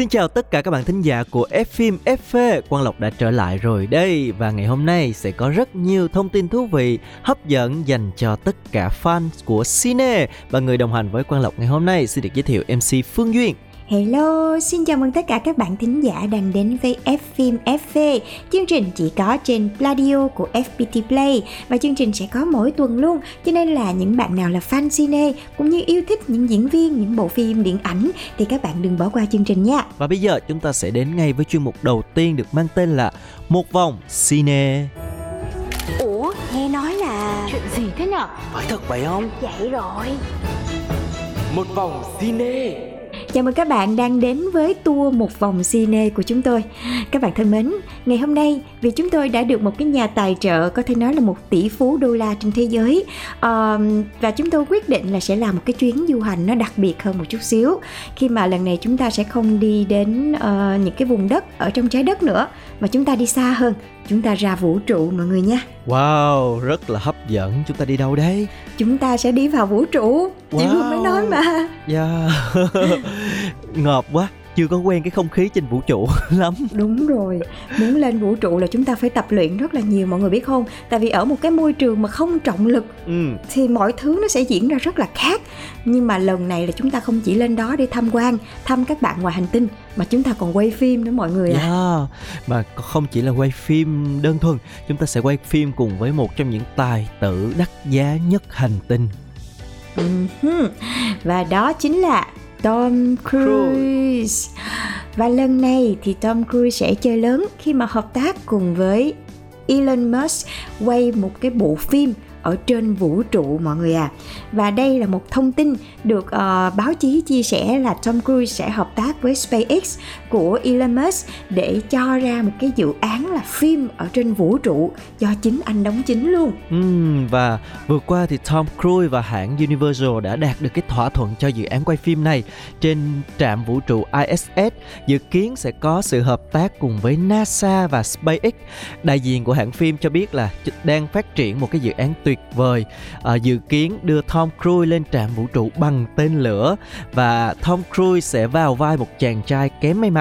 Xin chào tất cả các bạn thính giả của F phim FV Quang Lộc đã trở lại rồi đây Và ngày hôm nay sẽ có rất nhiều thông tin thú vị, Hấp dẫn dành cho tất cả fan của Cine Và người đồng hành với Quang Lộc ngày hôm nay. Xin được giới thiệu MC Phương Duyên. Hello, xin chào mừng tất cả các bạn thính giả đang đến với F phim FV. Chương trình chỉ có trên Pladio của FPT Play và chương trình sẽ có mỗi tuần luôn. Cho nên là những bạn nào là fan cine cũng như yêu thích những diễn viên, những bộ phim điện ảnh thì các bạn đừng bỏ qua chương trình nha. Và bây giờ chúng ta sẽ đến ngay với chuyên mục đầu tiên được mang tên là Một vòng Cine Ủa, nghe nói là chuyện gì thế nhở Phải thật vậy không? vậy rồi Một vòng cine Chào mừng các bạn đang đến với tour một vòng cine của chúng tôi. Các bạn thân mến, ngày hôm nay vì chúng tôi đã được một cái nhà tài trợ có thể nói là một tỷ phú đô la trên thế giới uh, và chúng tôi quyết định là sẽ làm một cái chuyến du hành nó đặc biệt hơn một chút xíu khi mà lần này chúng ta sẽ không đi đến uh, những cái vùng đất ở trong trái đất nữa mà chúng ta đi xa hơn chúng ta ra vũ trụ mọi người nha Wow, rất là hấp dẫn Chúng ta đi đâu đây? chúng ta sẽ đi vào vũ trụ chị Wow. vừa mới nói mà Yeah. Ngợp quá Chưa có quen cái không khí trên vũ trụ lắm Đúng rồi, muốn lên vũ trụ là chúng ta phải tập luyện rất là nhiều mọi người biết không? Tại vì ở một cái môi trường mà không trọng lực ừ. thì mọi thứ nó sẽ diễn ra rất là khác. Nhưng mà lần này là chúng ta không chỉ lên đó để tham quan, thăm các bạn ngoài hành tinh mà chúng ta còn quay phim nữa mọi người à. Yeah. Mà không chỉ là quay phim đơn thuần Chúng ta sẽ quay phim cùng với một trong những tài tử đắt giá nhất hành tinh Ừm, Và đó chính là Tom Cruise. Và lần này thì Tom Cruise sẽ chơi lớn khi mà hợp tác cùng với Elon Musk quay một cái bộ phim ở trên vũ trụ mọi người à và đây là một thông tin được ờ, báo chí chia sẻ là Tom Cruise sẽ hợp tác với SpaceX của Elon Musk để cho ra một cái dự án là phim ở trên vũ trụ do chính anh đóng chính luôn. Ừ, Và vừa qua thì Tom Cruise và hãng Universal đã đạt được cái thỏa thuận cho dự án quay phim này. Trên trạm vũ trụ ISS Dự kiến sẽ có sự hợp tác cùng với NASA và SpaceX. Đại diện của hãng phim cho biết là đang phát triển một cái dự án tuyệt vời. À, Dự kiến đưa Tom Cruise lên trạm vũ trụ bằng tên lửa Và Tom Cruise sẽ vào vai một chàng trai kém may mắn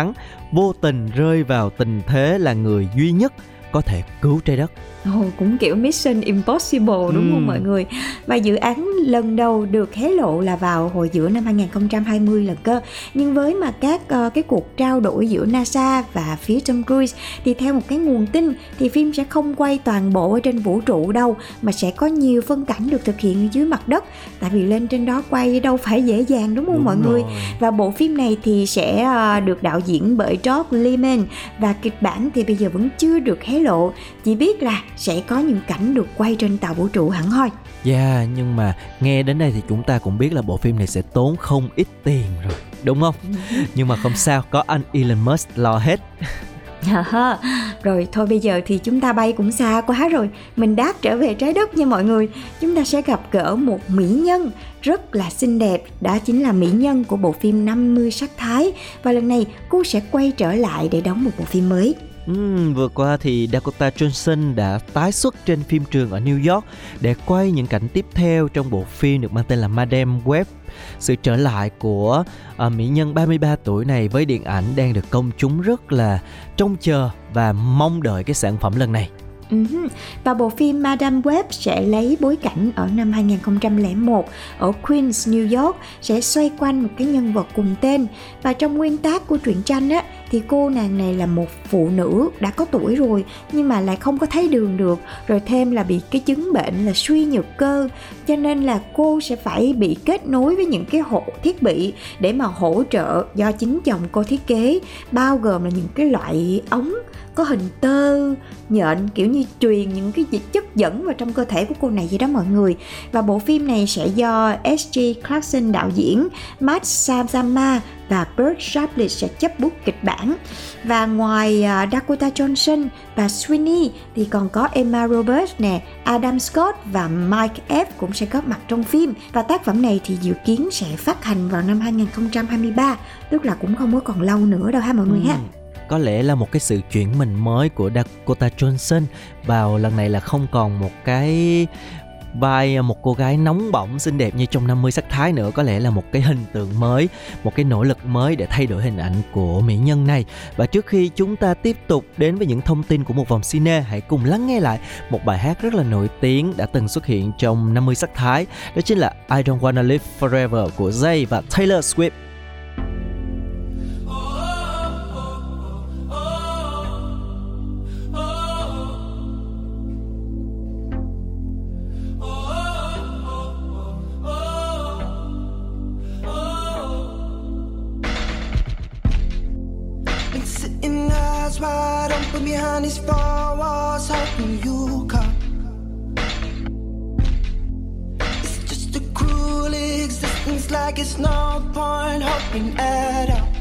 Vô tình rơi vào tình thế là người duy nhất có thể cứu trái đất Ồ, cũng kiểu Mission Impossible đúng Ừm. không mọi người? Và dự án lần đầu được hé lộ là vào hồi giữa năm 2020 lần cơ. Nhưng với mà các ờ, cái cuộc trao đổi giữa NASA và phía Tom Cruise thì theo một cái nguồn tin thì phim sẽ không quay toàn bộ ở trên vũ trụ đâu mà sẽ có nhiều phân cảnh được thực hiện dưới mặt đất. Tại vì lên trên đó quay đâu phải dễ dàng đúng không Đúng mọi người? rồi. Và bộ phim này thì sẽ ờ, được đạo diễn bởi George Lehman và kịch bản thì bây giờ vẫn chưa được hé lộ, chỉ biết là sẽ có những cảnh được quay trên tàu vũ trụ hẳn hoi. Yeah, nhưng mà nghe đến đây thì chúng ta cũng biết là bộ phim này sẽ tốn không ít tiền rồi, đúng không? nhưng mà không sao, có anh Elon Musk lo hết. rồi thôi bây giờ thì chúng ta bay cũng xa quá rồi, mình đáp trở về trái đất nha mọi người. Chúng ta sẽ gặp gỡ một mỹ nhân rất là xinh đẹp, đó chính là mỹ nhân của bộ phim 50 sắc thái và lần này cô sẽ quay trở lại để đóng một bộ phim mới. Uhm, vừa qua thì Dakota Johnson đã tái xuất trên phim trường ở New York để quay những cảnh tiếp theo trong bộ phim được mang tên là Madame Web. Sự trở lại của uh, mỹ nhân 33 tuổi này với điện ảnh đang được công chúng rất là trông chờ và mong đợi cái sản phẩm lần này. Và bộ phim Madame Web sẽ lấy bối cảnh ở năm 2001 ở Queens, New York sẽ xoay quanh một cái nhân vật cùng tên và trong nguyên tác của truyện tranh á thì cô nàng này là một phụ nữ đã có tuổi rồi, nhưng mà lại không có thấy đường được, rồi thêm là bị cái chứng bệnh là suy nhược cơ. Cho nên là cô sẽ phải bị kết nối với những cái hộ thiết bị để mà hỗ trợ do chính chồng cô thiết kế, bao gồm là những cái loại ống có hình tơ nhện kiểu như truyền những cái dịch chất dẫn vào trong cơ thể của cô này vậy đó mọi người. Và bộ phim này sẽ do S.G. Clarkson đạo diễn Matt Samzama và Bert Sharpless sẽ chấp bút kịch bản. Và ngoài à, Dakota Johnson và Sweeney thì còn có Emma Roberts nè, Adam Scott và Mike F cũng sẽ góp mặt trong phim. Và tác phẩm này thì dự kiến sẽ phát hành vào năm 2023 tức là cũng không có còn lâu nữa đâu ha mọi người ha. Ừ có lẽ là một cái sự chuyển mình mới của Dakota Johnson. Vào lần này là không còn một cái vai, một cô gái nóng bỏng xinh đẹp như trong 50 sắc thái nữa. Có lẽ là một cái hình tượng mới, một cái nỗ lực mới để thay đổi hình ảnh của mỹ nhân này. Và trước khi chúng ta tiếp tục đến với những thông tin của một vòng cine, hãy cùng lắng nghe lại một bài hát rất là nổi tiếng đã từng xuất hiện trong 50 sắc thái. Đó chính là I Don't Wanna Live Forever của Jay và Taylor Swift. Behind these four walls, hoping you come. It's just a cruel existence, like it's no point hoping at all.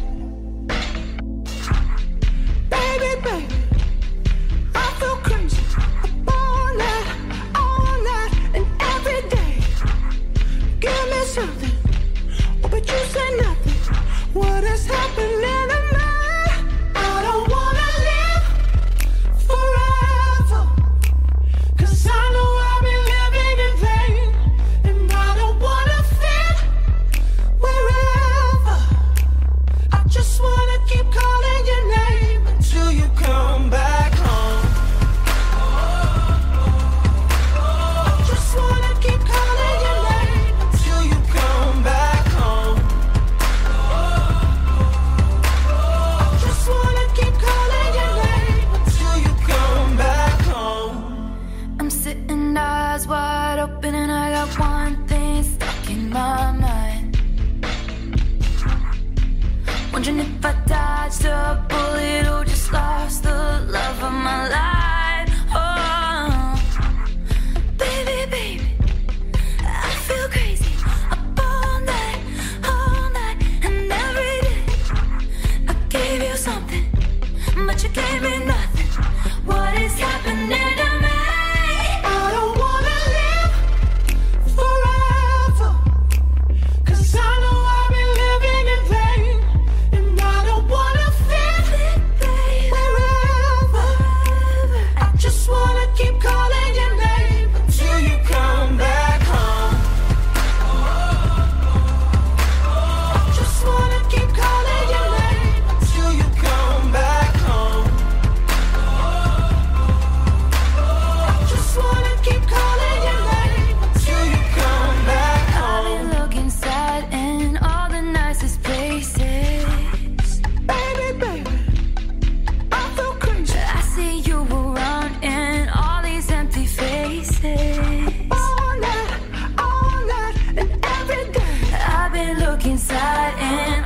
inside and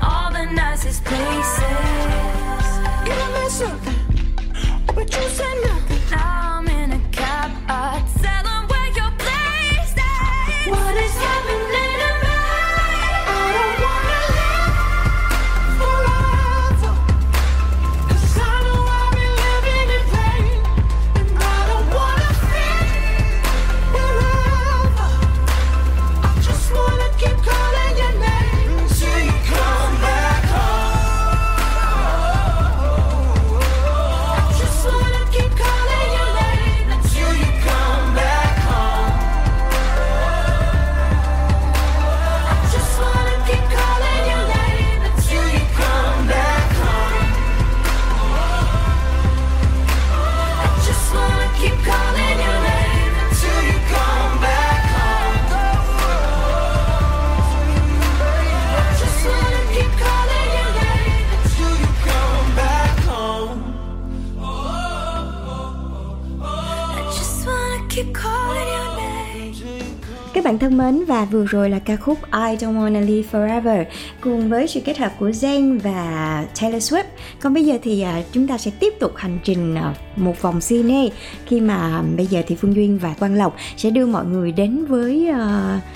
Các bạn thân mến và vừa rồi là ca khúc I Don't Wanna Live Forever cùng với sự kết hợp của Zayn và Taylor Swift. Còn bây giờ thì à, chúng ta sẽ tiếp tục hành trình à, một vòng cine khi mà bây giờ thì Phương Duyên và Quang Lộc sẽ đưa mọi người đến với uh,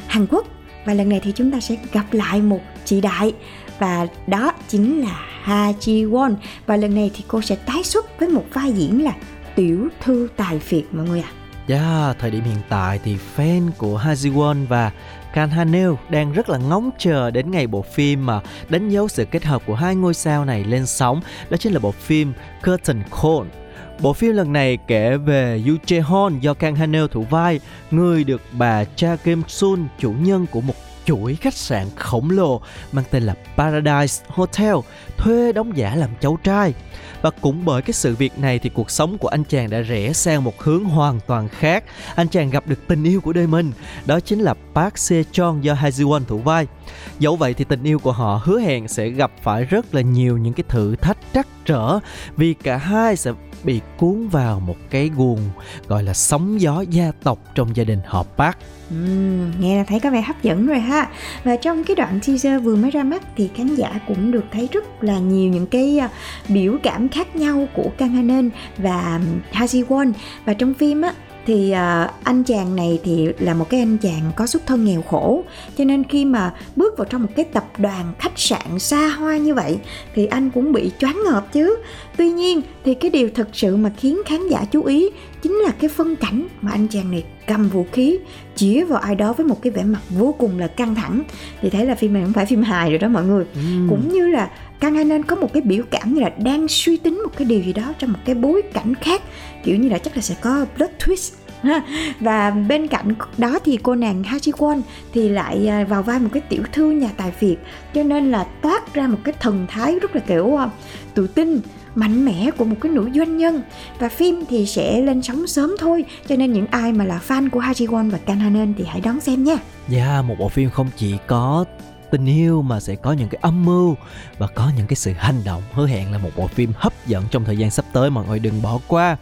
Hàn Quốc và lần này thì chúng ta sẽ gặp lại một chị đại và đó chính là Ha Ji Won và lần này thì cô sẽ tái xuất với một vai diễn là tiểu thư tài phiệt mọi người ạ. À. Yeah, thời điểm hiện tại thì fan của Ha Ji Won và Kang Hanil đang rất là ngóng chờ đến ngày bộ phim mà đánh dấu sự kết hợp của hai ngôi sao này lên sóng. Đó chính là bộ phim Curtain Call. Bộ phim lần này kể về Yoo Jae Hon do Kang Hanil thủ vai, người được bà Cha Kim Sun, chủ nhân của một chuỗi khách sạn khổng lồ mang tên là Paradise Hotel thuê đóng giả làm cháu trai. Và cũng bởi cái sự việc này thì cuộc sống của anh chàng đã rẽ sang một hướng hoàn toàn khác. Anh chàng gặp được tình yêu của đời mình, đó chính là Park Se Chon do Ha Ji Won thủ vai. Dẫu vậy thì tình yêu của họ hứa hẹn sẽ gặp phải rất là nhiều những cái thử thách trắc trở vì cả hai sẽ bị cuốn vào một cái guồng gọi là sóng gió gia tộc trong gia đình họ Park. Uhm, nghe là thấy có vẻ hấp dẫn rồi ha và trong cái đoạn teaser vừa mới ra mắt thì khán giả cũng được thấy rất là nhiều những cái ờ, biểu cảm khác nhau của Kang Hanen và Ha Ji Won và trong phim á thì à, anh chàng này thì là một cái anh chàng có xuất thân nghèo khổ. Cho nên khi mà bước vào trong một cái tập đoàn khách sạn xa hoa như vậy thì anh cũng bị choáng ngợp chứ. Tuy nhiên thì cái điều thực sự mà khiến khán giả chú ý chính là cái phân cảnh mà anh chàng này cầm vũ khí chĩa vào ai đó với một cái vẻ mặt vô cùng là căng thẳng. Thì thấy là phim này không phải phim hài rồi đó mọi người. Ừ. cũng như là Kang nên có một cái biểu cảm như là đang suy tính một cái điều gì đó trong một cái bối cảnh khác kiểu như là chắc là sẽ có plot twist và bên cạnh đó thì cô nàng Ha Ji Won thì lại à, vào vai một cái tiểu thư nhà tài phiệt cho nên là toát ra một cái thần thái rất là kiểu à, tự tin mạnh mẽ của một cái nữ doanh nhân và phim thì sẽ lên sóng sớm thôi cho nên những ai mà là fan của Ha Ji Won và Kang Ha thì hãy đón xem nha. Dạ, yeah, một bộ phim không chỉ có tình yêu mà sẽ có những cái âm mưu và có những cái sự hành động hứa hẹn là một bộ phim hấp dẫn trong thời gian sắp tới mọi người đừng bỏ qua.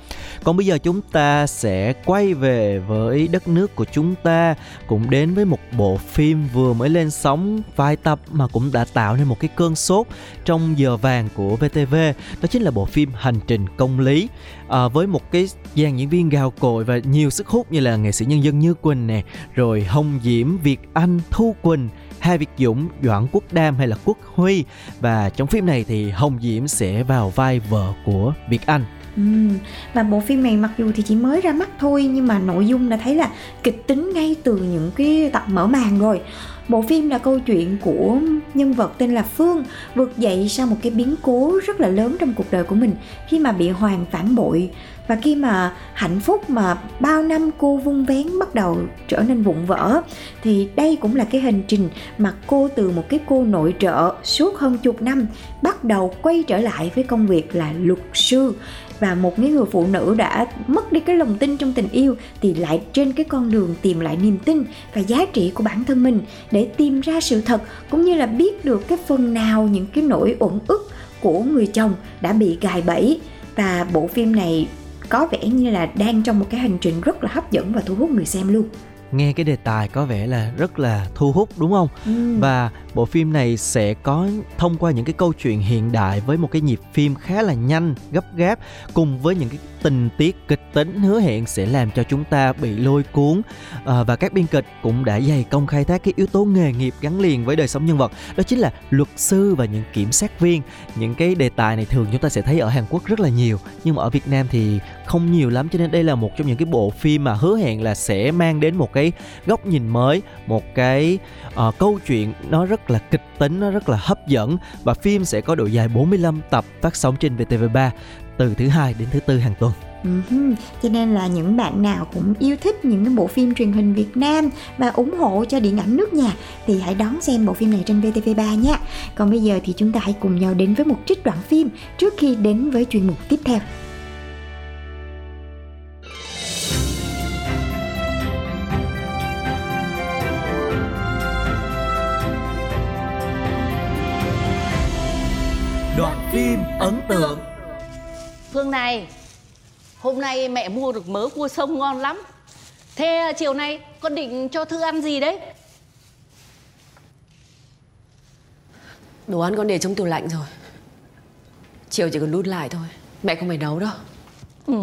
Còn bây giờ chúng ta sẽ quay về với đất nước của chúng ta cũng đến với một bộ phim vừa mới lên sóng vài tập mà cũng đã tạo nên một cái cơn sốt trong giờ vàng của VTV đó chính là bộ phim Hành trình công lý. À, với một cái dàn diễn viên gào cội và nhiều sức hút như là nghệ sĩ nhân dân Như Quỳnh nè rồi Hồng Diễm, Việt Anh, Thu Quỳnh hai Việt Dũng, Doãn Quốc Đam hay là Quốc Huy và trong phim này thì Hồng Diễm sẽ vào vai vợ của Việt Anh. Ừ, và bộ phim này mặc dù thì chỉ mới ra mắt thôi nhưng mà nội dung đã thấy là kịch tính ngay từ những cái tập mở màn rồi. Bộ phim là câu chuyện của nhân vật tên là Phương vượt dậy sau một cái biến cố rất là lớn trong cuộc đời của mình khi mà bị Hoàng phản bội. Và khi mà hạnh phúc mà bao năm cô vung vén bắt đầu trở nên vụn vỡ thì đây cũng là cái hành trình mà cô từ một cái cô nội trợ suốt hơn chục năm bắt đầu quay trở lại với công việc là luật sư và một cái người phụ nữ đã mất đi cái lòng tin trong tình yêu thì lại trên cái con đường tìm lại niềm tin và giá trị của bản thân mình để tìm ra sự thật cũng như là biết được cái phần nào những cái nỗi uẩn ức của người chồng đã bị gài bẫy. Và bộ phim này có vẻ như là đang trong một cái hành trình rất là hấp dẫn và thu hút người xem luôn. Nghe cái đề tài có vẻ là rất là thu hút đúng không? Ừ. và bộ phim này sẽ có thông qua những cái câu chuyện hiện đại với một cái nhịp phim khá là nhanh gấp gáp cùng với những cái tình tiết kịch tính hứa hẹn sẽ làm cho chúng ta bị lôi cuốn. À, và các biên kịch cũng đã dày công khai thác cái yếu tố nghề nghiệp gắn liền với đời sống nhân vật đó chính là luật sư và những kiểm sát viên. Những cái đề tài này thường chúng ta sẽ thấy ở Hàn Quốc rất là nhiều nhưng mà ở Việt Nam thì không nhiều lắm cho nên đây là một trong những cái bộ phim mà hứa hẹn là sẽ mang đến một cái góc nhìn mới một cái uh, câu chuyện nó rất là kịch tính, nó rất là hấp dẫn và phim sẽ có độ dài 45 tập phát sóng trên VTV3 từ thứ hai đến thứ tư hàng tuần. Uh-huh. Cho nên là những bạn nào cũng yêu thích những cái bộ phim truyền hình Việt Nam và ủng hộ cho điện ảnh nước nhà thì hãy đón xem bộ phim này trên VTV3 nhé. Còn bây giờ thì chúng ta hãy cùng nhau đến với một trích đoạn phim trước khi đến với chuyên mục tiếp theo. Phim ấn tượng Phương này Hôm nay mẹ mua được mớ cua sông ngon lắm Thế chiều nay con định cho Thư ăn gì đấy? Đồ ăn con để trong tủ lạnh rồi Chiều chỉ cần đút lại thôi Mẹ không phải nấu đâu Ừ,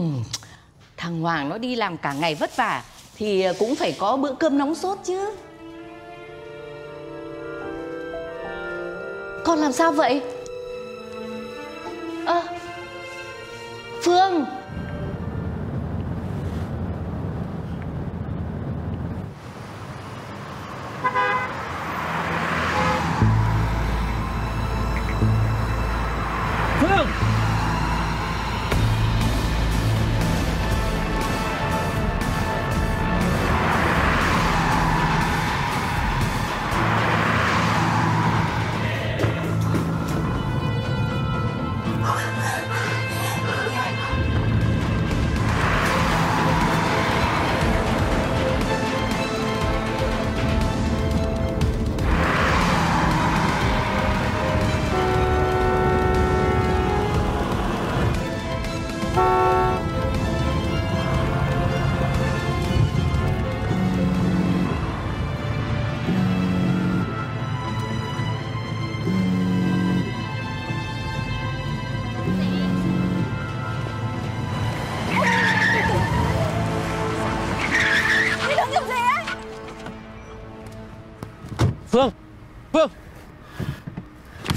thằng Hoàng nó đi làm cả ngày vất vả thì cũng phải có bữa cơm nóng sốt chứ. Con làm sao vậy?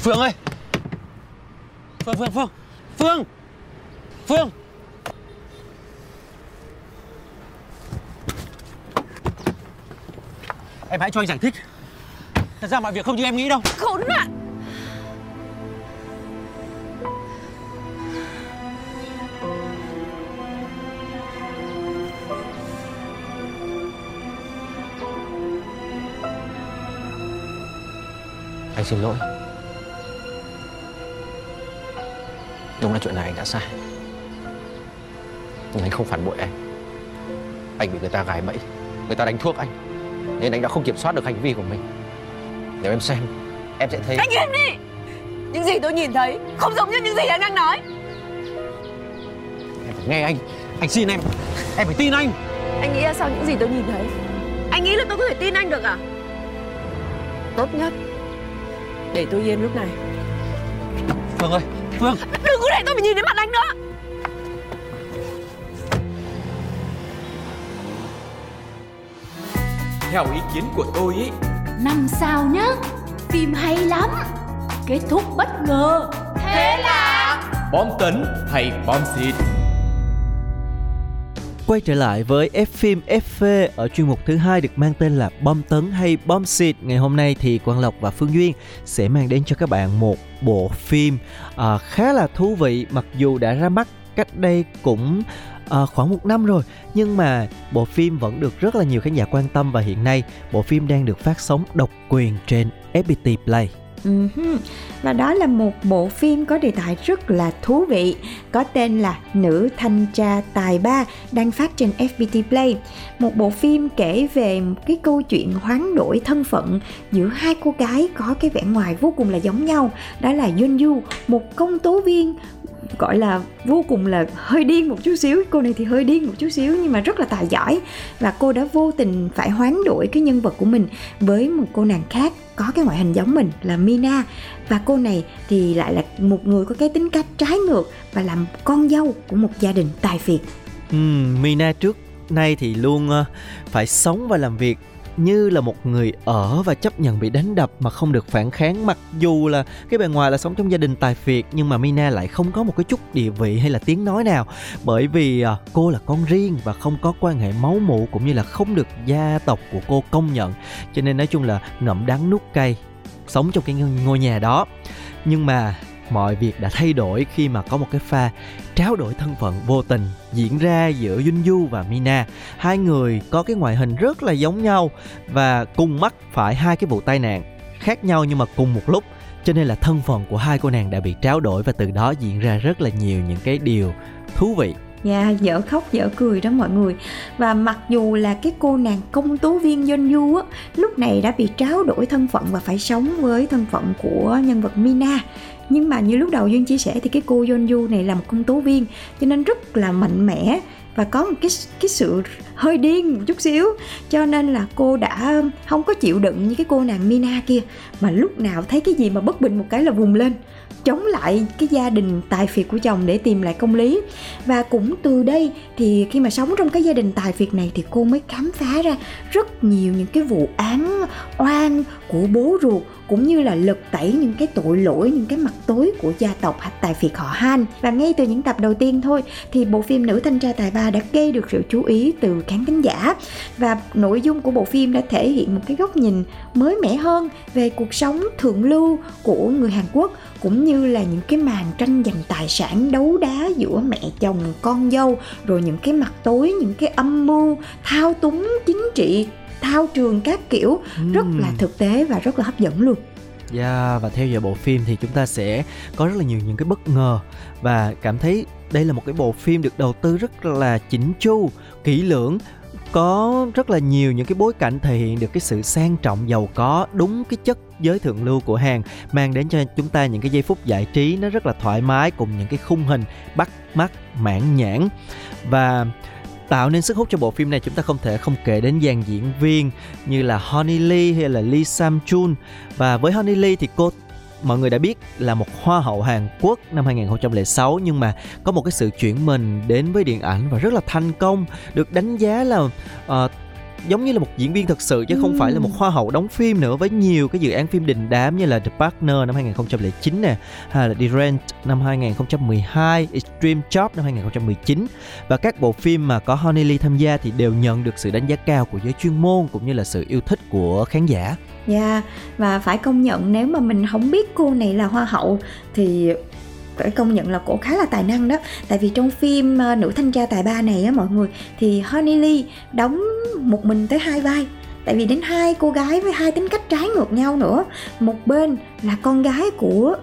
Phương ơi. Phương Phương Phương. Phương. Phương. Em hãy cho anh giải thích. Thật ra mọi việc không như em nghĩ đâu. Khốn nạn. Anh xin lỗi chuyện này anh đã sai. Nhưng anh không phản bội em Anh bị người ta gài bẫy Người ta đánh thuốc anh Nên anh đã không kiểm soát được hành vi của mình. Nếu em xem Em sẽ thấy Anh im đi! Những gì tôi nhìn thấy Không giống như những gì anh đang nói. Em phải nghe anh. Anh xin em. Em phải tin anh. Anh nghĩ là sau những gì tôi nhìn thấy Anh nghĩ là tôi có thể tin anh được à? Tốt nhất Để tôi yên lúc này. Phương ơi Phương Đừng có để tôi phải nhìn đến mặt anh nữa. Theo ý kiến của tôi ý Năm sao nhá Phim hay lắm. Kết thúc bất ngờ. Thế là? Bom tấn hay bom xịt Quay trở lại với F phim FV ở chuyên mục thứ hai được mang tên là Bom tấn hay bom xịt. Ngày hôm nay thì Quang Lộc và Phương Duyên sẽ mang đến cho các bạn một bộ phim à, khá là thú vị mặc dù đã ra mắt cách đây cũng à, khoảng một năm rồi nhưng mà bộ phim vẫn được rất là nhiều khán giả quan tâm và hiện nay bộ phim đang được phát sóng độc quyền trên FPT Play. Uh-huh. Và đó là một bộ phim có đề tài rất là thú vị Có tên là Nữ Thanh Tra Tài Ba Đang phát trên FPT Play Một bộ phim kể về một cái câu chuyện hoán đổi thân phận Giữa hai cô gái có cái vẻ ngoài vô cùng là giống nhau Đó là Yun Yu, một công tố viên gọi là vô cùng là hơi điên một chút xíu. Cô này thì hơi điên một chút xíu nhưng mà rất là tài giỏi. Và cô đã vô tình phải hoán đổi cái nhân vật của mình với một cô nàng khác có cái ngoại hình giống mình là Mina. Và cô này thì lại là một người có cái tính cách trái ngược và làm con dâu của một gia đình tài phiệt. Ừ, Mina trước nay thì luôn ờ, phải sống và làm việc như là một người ở và chấp nhận bị đánh đập mà không được phản kháng. Mặc dù là cái bề ngoài là sống trong gia đình tài phiệt, nhưng mà Mina lại không có một cái chút địa vị hay là tiếng nói nào. Bởi vì à, cô là con riêng và không có quan hệ máu mủ cũng như là không được gia tộc của cô công nhận. Cho nên nói chung là ngậm đắng nuốt cay, sống trong cái ngôi nhà đó. Nhưng mà mọi việc đã thay đổi khi mà có một cái pha tráo đổi thân phận vô tình diễn ra giữa Yunju và Mina. Hai người có cái ngoại hình rất là giống nhau và cùng mắc phải hai cái vụ tai nạn khác nhau nhưng mà cùng một lúc. Cho nên là thân phận của hai cô nàng đã bị tráo đổi và từ đó diễn ra rất là nhiều những cái điều thú vị. Dạ, dở khóc dở cười đó mọi người Và mặc dù là cái cô nàng công tố viên Yeonju á Lúc này đã bị tráo đổi thân phận và phải sống với thân phận của nhân vật Mina nhưng mà như lúc đầu Duyên chia sẻ thì cái cô Yeonju này là một công tố viên, Cho nên rất là mạnh mẽ và có một cái cái sự hơi điên một chút xíu. Cho nên là cô đã không có chịu đựng như cái cô nàng Mina kia. Mà lúc nào thấy cái gì mà bất bình một cái là vùng lên chống lại cái gia đình tài phiệt của chồng để tìm lại công lý. Và cũng từ đây thì khi mà sống trong cái gia đình tài phiệt này thì cô mới khám phá ra rất nhiều những cái vụ án oan của bố ruột, cũng như là lật tẩy những cái tội lỗi, những cái mặt tối của gia tộc tài phiệt họ Han. Và ngay từ những tập đầu tiên thôi thì bộ phim nữ thanh tra tài ba đã gây được sự chú ý từ khán thính giả. Và nội dung của bộ phim đã thể hiện một cái góc nhìn mới mẻ hơn về cuộc sống thượng lưu của người Hàn Quốc, cũng như là những cái màn tranh giành tài sản đấu đá giữa mẹ chồng con dâu rồi những cái mặt tối những cái âm mưu thao túng chính trị thao trường các kiểu. Rất là thực tế và rất là hấp dẫn luôn. Yeah, và theo dõi bộ phim thì chúng ta sẽ có rất là nhiều những cái bất ngờ và cảm thấy đây là một cái bộ phim được đầu tư rất là chỉnh chu, kỹ lưỡng có rất là nhiều những cái bối cảnh thể hiện được cái sự sang trọng, giàu có, đúng cái chất giới thượng lưu của hàng, mang đến cho chúng ta những cái giây phút giải trí nó rất là thoải mái cùng những cái khung hình bắt mắt, mãn nhãn. Và tạo nên sức hút cho bộ phim này chúng ta không thể không kể đến dàn diễn viên như là Honey Lee hay là Lee Sam Jun và với Honey Lee thì cô mọi người đã biết là một hoa hậu Hàn Quốc năm 2006 nhưng mà có một cái sự chuyển mình đến với điện ảnh và rất là thành công được đánh giá là uh, giống như là một diễn viên thật sự chứ không phải là một hoa hậu đóng phim nữa với nhiều cái dự án phim đình đám như là The Partner năm 2009 nè hay là The Rent năm 2012, Extreme Job năm 2019 và các bộ phim mà có Honey Lee tham gia thì đều nhận được sự đánh giá cao của giới chuyên môn cũng như là sự yêu thích của khán giả. Dạ yeah, và phải công nhận nếu mà mình không biết cô này là hoa hậu thì phải công nhận là cổ khá là tài năng đó. Tại vì trong phim uh, nữ thanh tra tài ba này á mọi người thì Honey Lee đóng một mình tới hai vai. Tại vì đến hai cô gái với hai tính cách trái ngược nhau nữa. Một bên là con gái của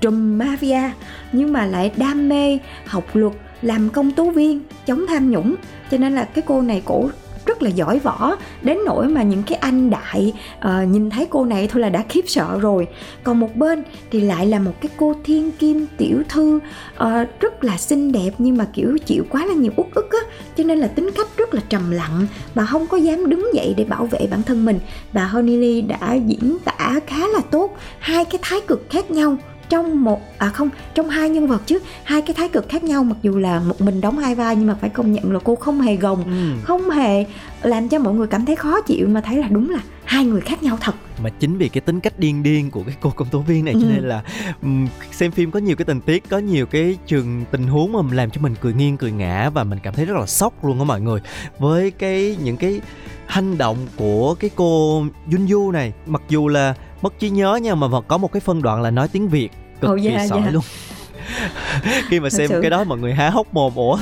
trùm mafia nhưng mà lại đam mê học luật làm công tố viên chống tham nhũng. Cho nên là cái cô này cổ rất là giỏi võ đến nỗi mà những cái anh đại uh, nhìn thấy cô này thôi là đã khiếp sợ rồi. Còn một bên thì lại là một cái cô thiên kim tiểu thư uh, rất là xinh đẹp nhưng mà kiểu chịu quá là nhiều uất ức á. Cho nên là tính cách rất là trầm lặng và không có dám đứng dậy để bảo vệ bản thân mình. Và Honey Lee đã diễn tả khá là tốt hai cái thái cực khác nhau trong một à không trong hai nhân vật chứ hai cái thái cực khác nhau mặc dù là một mình đóng hai vai nhưng mà phải công nhận là cô không hề gồng ừ. không hề làm cho mọi người cảm thấy khó chịu mà thấy là đúng là hai người khác nhau thật mà chính vì cái tính cách điên điên của cái cô công tố viên này ừ. cho nên là um, xem phim có nhiều cái tình tiết có nhiều cái trường tình huống mà làm cho mình cười nghiêng cười ngã và mình cảm thấy rất là sốc luôn á mọi người với cái những cái hành động của cái cô Jun Yu này mặc dù là mất trí nhớ nha mà có một cái phân đoạn là nói tiếng Việt cực oh, yeah, kỳ sỏi yeah. luôn khi mà xem sự. cái đó mọi người há hốc mồm ủa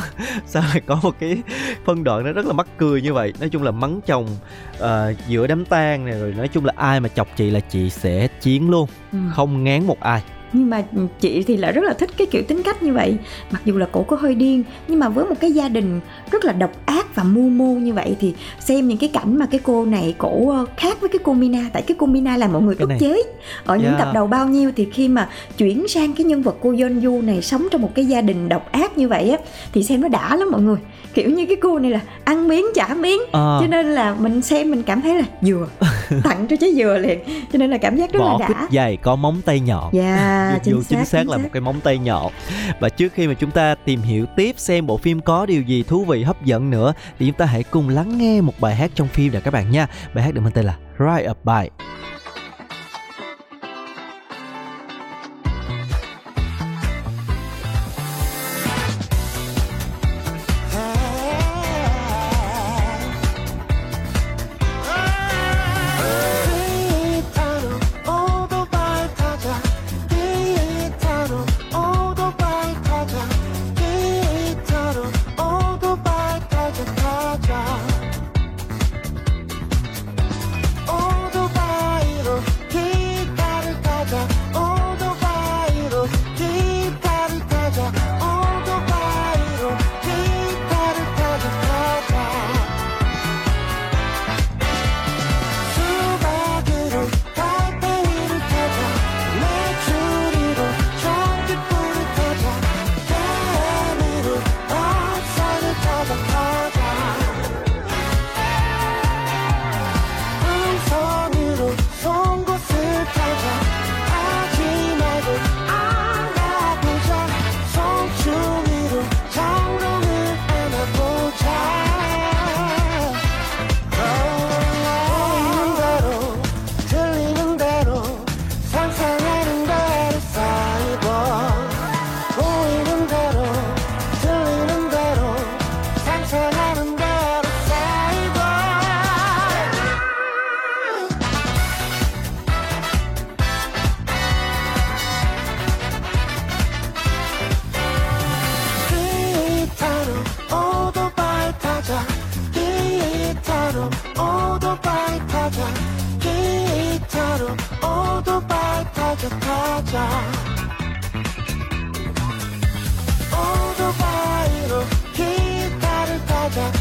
sao lại có một cái phân đoạn nó rất là mắc cười như vậy nói chung là mắng chồng uh, giữa đám tang này rồi nói chung là ai mà chọc chị là chị sẽ chiến luôn ừ. không ngán một ai nhưng mà chị thì lại rất là thích cái kiểu tính cách như vậy. Mặc dù là cổ có hơi điên nhưng mà với một cái gia đình rất là độc ác và mưu mô như vậy thì xem những cái cảnh mà cái cô này cổ ờ, khác với cái cô Mina. Tại cái cô Mina là mọi người ức chế ở những yeah. tập đầu bao nhiêu. Thì khi mà chuyển sang cái nhân vật cô Yeon này sống trong một cái gia đình độc ác như vậy á thì xem nó đã lắm mọi người. Kiểu như cái cô này là ăn miếng trả miếng. À. cho nên là mình xem mình cảm thấy là dừa tặng cho trái dừa liền. Cho nên là cảm giác rất Vỏ là đã. quýt dày có móng tay nhọn. Yeah, dạ, chính, chính xác, chính là một cái móng tay nhọn. Và trước khi mà chúng ta tìm hiểu tiếp xem bộ phim có điều gì thú vị hấp dẫn nữa thì chúng ta hãy cùng lắng nghe một bài hát trong phim nè các bạn nha. Bài hát được mang tên là Right Up By 가자 오토바이로 기타를 타자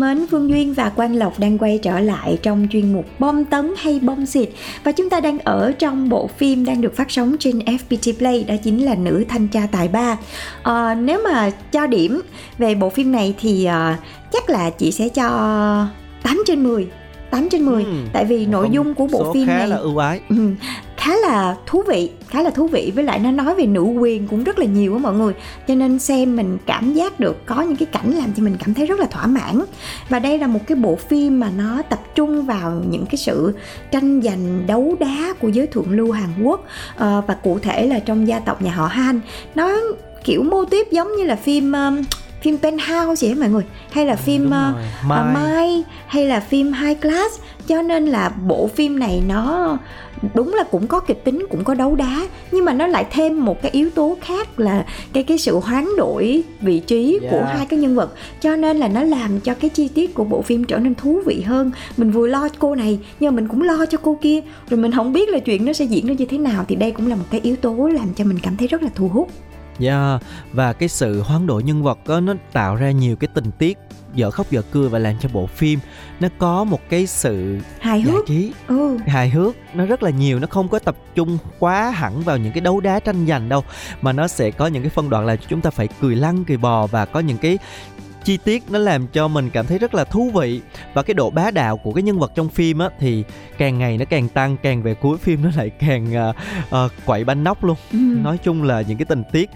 thân mến, Phương Duyên và Quang Lộc đang quay trở lại trong chuyên mục Bom tấn hay bom xịt. Và chúng ta đang ở trong bộ phim đang được phát sóng trên FPT Play đó chính là Nữ thanh tra tài ba. Ờ, nếu mà cho điểm về bộ phim này thì ờ, chắc là chị sẽ cho 8 trên 10 8 trên 10 Ừm, tại vì nội dung của bộ phim khá này là ưu ái. Ừ, khá là thú vị khá là thú vị. Với lại nó nói về nữ quyền cũng rất là nhiều á mọi người. Cho nên xem mình cảm giác được có những cái cảnh làm cho mình cảm thấy rất là thỏa mãn. Và đây là một cái bộ phim mà nó tập trung vào những cái sự tranh giành đấu đá của giới thượng lưu Hàn Quốc. Ờ, và cụ thể là trong gia tộc nhà họ Han. Nó kiểu mô tiếp giống như là phim um, phim Penthouse vậy mọi người. Hay là phim đúng uh, rồi. Mai. Mai. Mai. Hay là phim High Class. Cho nên là bộ phim này nó đúng là cũng có kịch tính cũng có đấu đá nhưng mà nó lại thêm một cái yếu tố khác là cái cái sự hoán đổi vị trí Yeah. của hai cái nhân vật. Cho nên là nó làm cho cái chi tiết của bộ phim trở nên thú vị hơn. Mình vừa lo cô này nhưng mà mình cũng lo cho cô kia. Rồi mình không biết là chuyện nó sẽ diễn ra như thế nào thì đây cũng là một cái yếu tố làm cho mình cảm thấy rất là thu hút. Yeah, và cái sự hoán đổi nhân vật đó, nó tạo ra nhiều cái tình tiết dở khóc dở cười và làm cho bộ phim nó có một cái sự hài hước. trí. Ừ. Hài hước. Nó rất là nhiều nó không có tập trung quá hẳn vào những cái đấu đá tranh giành đâu mà nó sẽ có những cái phân đoạn là chúng ta phải cười lăn cười bò và có những cái chi tiết nó làm cho mình cảm thấy rất là thú vị. Và cái độ bá đạo của cái nhân vật trong phim á thì càng ngày nó càng tăng càng về cuối phim nó lại càng uh, uh, quậy banh nóc luôn. Ừ. nói chung là những cái tình tiết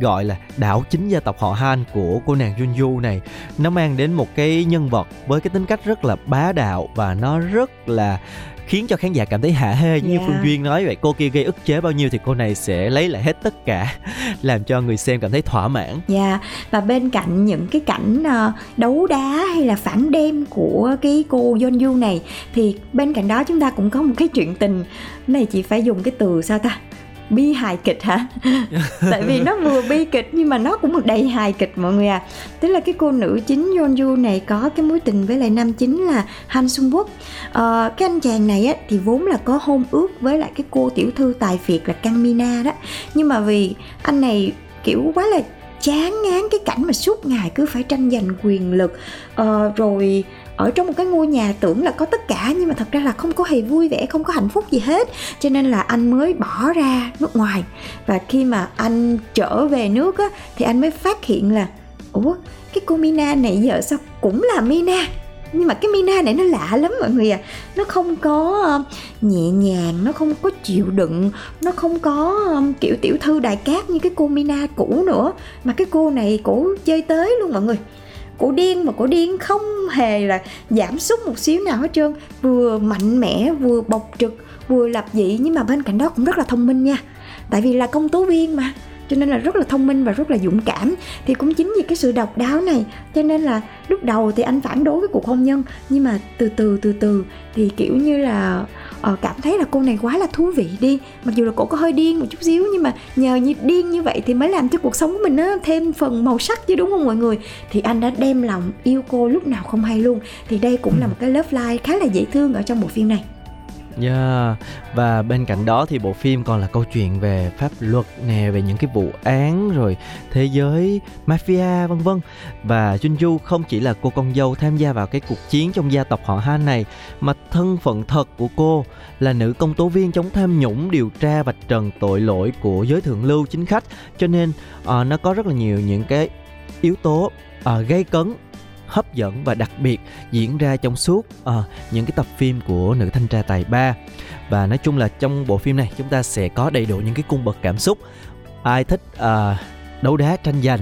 gọi là đảo chính gia tộc họ Han của cô nàng Junju này. Nó mang đến một cái nhân vật với cái tính cách rất là bá đạo và nó rất là khiến cho khán giả cảm thấy hạ hê như Yeah. Phương Duyên nói vậy. Cô kia gây ức chế bao nhiêu thì cô này sẽ lấy lại hết tất cả làm cho người xem cảm thấy thỏa mãn. Dạ và bên cạnh những cái cảnh ờ, đấu đá hay là phản đêm của cái cô Yeonju này thì bên cạnh đó chúng ta cũng có một cái chuyện tình. Này chị phải dùng cái từ sao ta bi hài kịch hả? Tại vì nó vừa bi kịch nhưng mà nó cũng đầy hài kịch mọi người à tức là cái cô nữ chính Yeonju này có cái mối tình với lại nam chính là Han Sung Wook. Ờ, cái anh chàng này á thì vốn là có hôn ước với lại cái cô tiểu thư tài phiệt là Kang Mina đó. Nhưng mà vì anh này kiểu quá là chán ngán cái cảnh mà suốt ngày cứ phải tranh giành quyền lực. Ờ, rồi ở trong một cái ngôi nhà tưởng là có tất cả, nhưng mà thật ra là không có hề vui vẻ, không có hạnh phúc gì hết. Cho nên là anh mới bỏ ra nước ngoài. Và khi mà anh trở về nước á, thì anh mới phát hiện là, ủa, cái cô Mina này giờ sao cũng là Mina? Nhưng mà cái Mina này nó lạ lắm mọi người à nó không có ờ, nhẹ nhàng, nó không có chịu đựng, nó không có ờ, kiểu tiểu thư đại cát như cái cô Mina cũ nữa. Mà cái cô này cổ chơi tới luôn mọi người cổ điên mà cổ điên không hề là giảm sút một xíu nào hết trơn. Vừa mạnh mẽ, vừa bộc trực, vừa lập dị. Nhưng mà bên cạnh đó cũng rất là thông minh nha. Tại vì là công tố viên mà. Cho nên là rất là thông minh và rất là dũng cảm. Thì cũng chính vì cái sự độc đáo này. Cho nên là lúc đầu thì anh phản đối cái cuộc hôn nhân. Nhưng mà từ từ từ từ thì kiểu như là uh, cảm thấy là cô này quá là thú vị đi. Mặc dù là cô có hơi điên một chút xíu nhưng mà nhờ như điên như vậy thì mới làm cho cuộc sống của mình nó thêm phần màu sắc chứ đúng không mọi người? Thì anh đã đem lòng yêu cô lúc nào không hay luôn. Thì đây cũng là một cái love life khá là dễ thương ở trong bộ phim này Yeah. Và bên cạnh đó thì bộ phim còn là câu chuyện về pháp luật nè, về những cái vụ án rồi thế giới mafia vân vân. Và Junju không chỉ là cô con dâu tham gia vào cái cuộc chiến trong gia tộc họ Han này mà thân phận thật của cô là nữ công tố viên chống tham nhũng điều tra vạch trần tội lỗi của giới thượng lưu chính khách cho nên uh, nó có rất là nhiều những cái yếu tố uh, gây cấn hấp dẫn và đặc biệt diễn ra trong suốt uh, những cái tập phim của nữ thanh tra tài ba. Và nói chung là trong bộ phim này chúng ta sẽ có đầy đủ những cái cung bậc cảm xúc. Ai thích uh, đấu đá tranh giành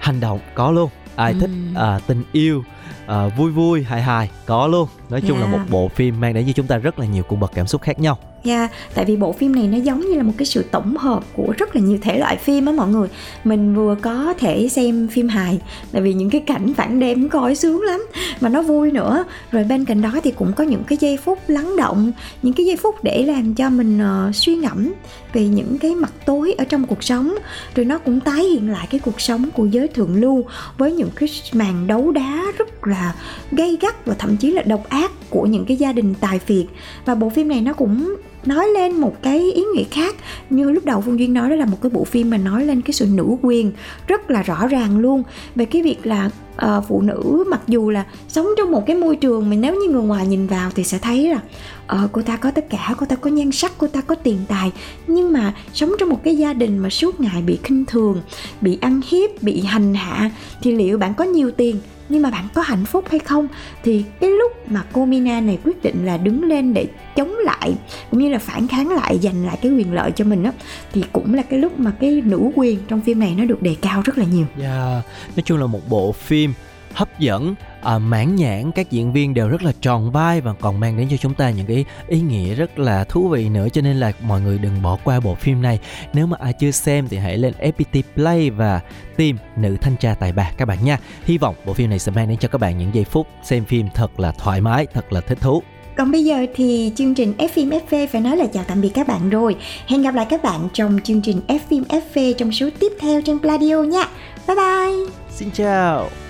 hành động có luôn. Ai thích uh, tình yêu uh, vui vui hài hài có luôn nói chung Yeah. là một bộ phim mang đến cho chúng ta rất là nhiều cung bậc cảm xúc khác nhau. Dạ, tại vì bộ phim này nó giống như là một cái sự tổng hợp của rất là nhiều thể loại phim á mọi người. Mình vừa có thể xem phim hài Tại vì những cái cảnh phản đêm coi sướng lắm Mà nó vui nữa. Rồi bên cạnh đó thì cũng có những cái giây phút lắng động Những cái giây phút để làm cho mình ờ, suy ngẫm Về những cái mặt tối ở trong cuộc sống. Rồi nó cũng tái hiện lại cái cuộc sống của giới thượng lưu Với những cái màn đấu đá rất là gay gắt Và thậm chí là độc ác của những cái gia đình tài phiệt. Và bộ phim này nó cũng nói lên một cái ý nghĩa khác. Như lúc đầu phương duyên nói đó là một cái bộ phim mà nói lên cái sự nữ quyền rất là rõ ràng luôn. Về cái việc là uh, phụ nữ mặc dù là sống trong một cái môi trường mà nếu như người ngoài nhìn vào thì sẽ thấy là ờ, cô ta có tất cả cô ta có nhan sắc cô ta có tiền tài. Nhưng mà sống trong một cái gia đình mà suốt ngày bị khinh thường bị ăn hiếp bị hành hạ thì liệu bạn có nhiều tiền nhưng mà bạn có hạnh phúc hay không? Thì cái lúc mà cô Mina này quyết định là đứng lên để chống lại cũng như là phản kháng lại giành lại cái quyền lợi cho mình á thì cũng là cái lúc mà cái nữ quyền trong phim này nó được đề cao rất là nhiều. Yeah, nói chung là một bộ phim hấp dẫn à, mãn nhãn các diễn viên đều rất là tròn vai và còn mang đến cho chúng ta những cái ý nghĩa rất là thú vị nữa cho nên là mọi người đừng bỏ qua bộ phim này nếu mà ai chưa xem thì hãy lên FPT Play và tìm nữ thanh tra tài ba các bạn nha hy vọng bộ phim này sẽ mang đến cho các bạn những giây phút xem phim thật là thoải mái thật là thích thú Còn bây giờ thì chương trình F phim FV phải nói là chào tạm biệt các bạn rồi. Hẹn gặp lại các bạn trong chương trình F phim FV trong số tiếp theo trên Pladio nha. Bye bye. xin chào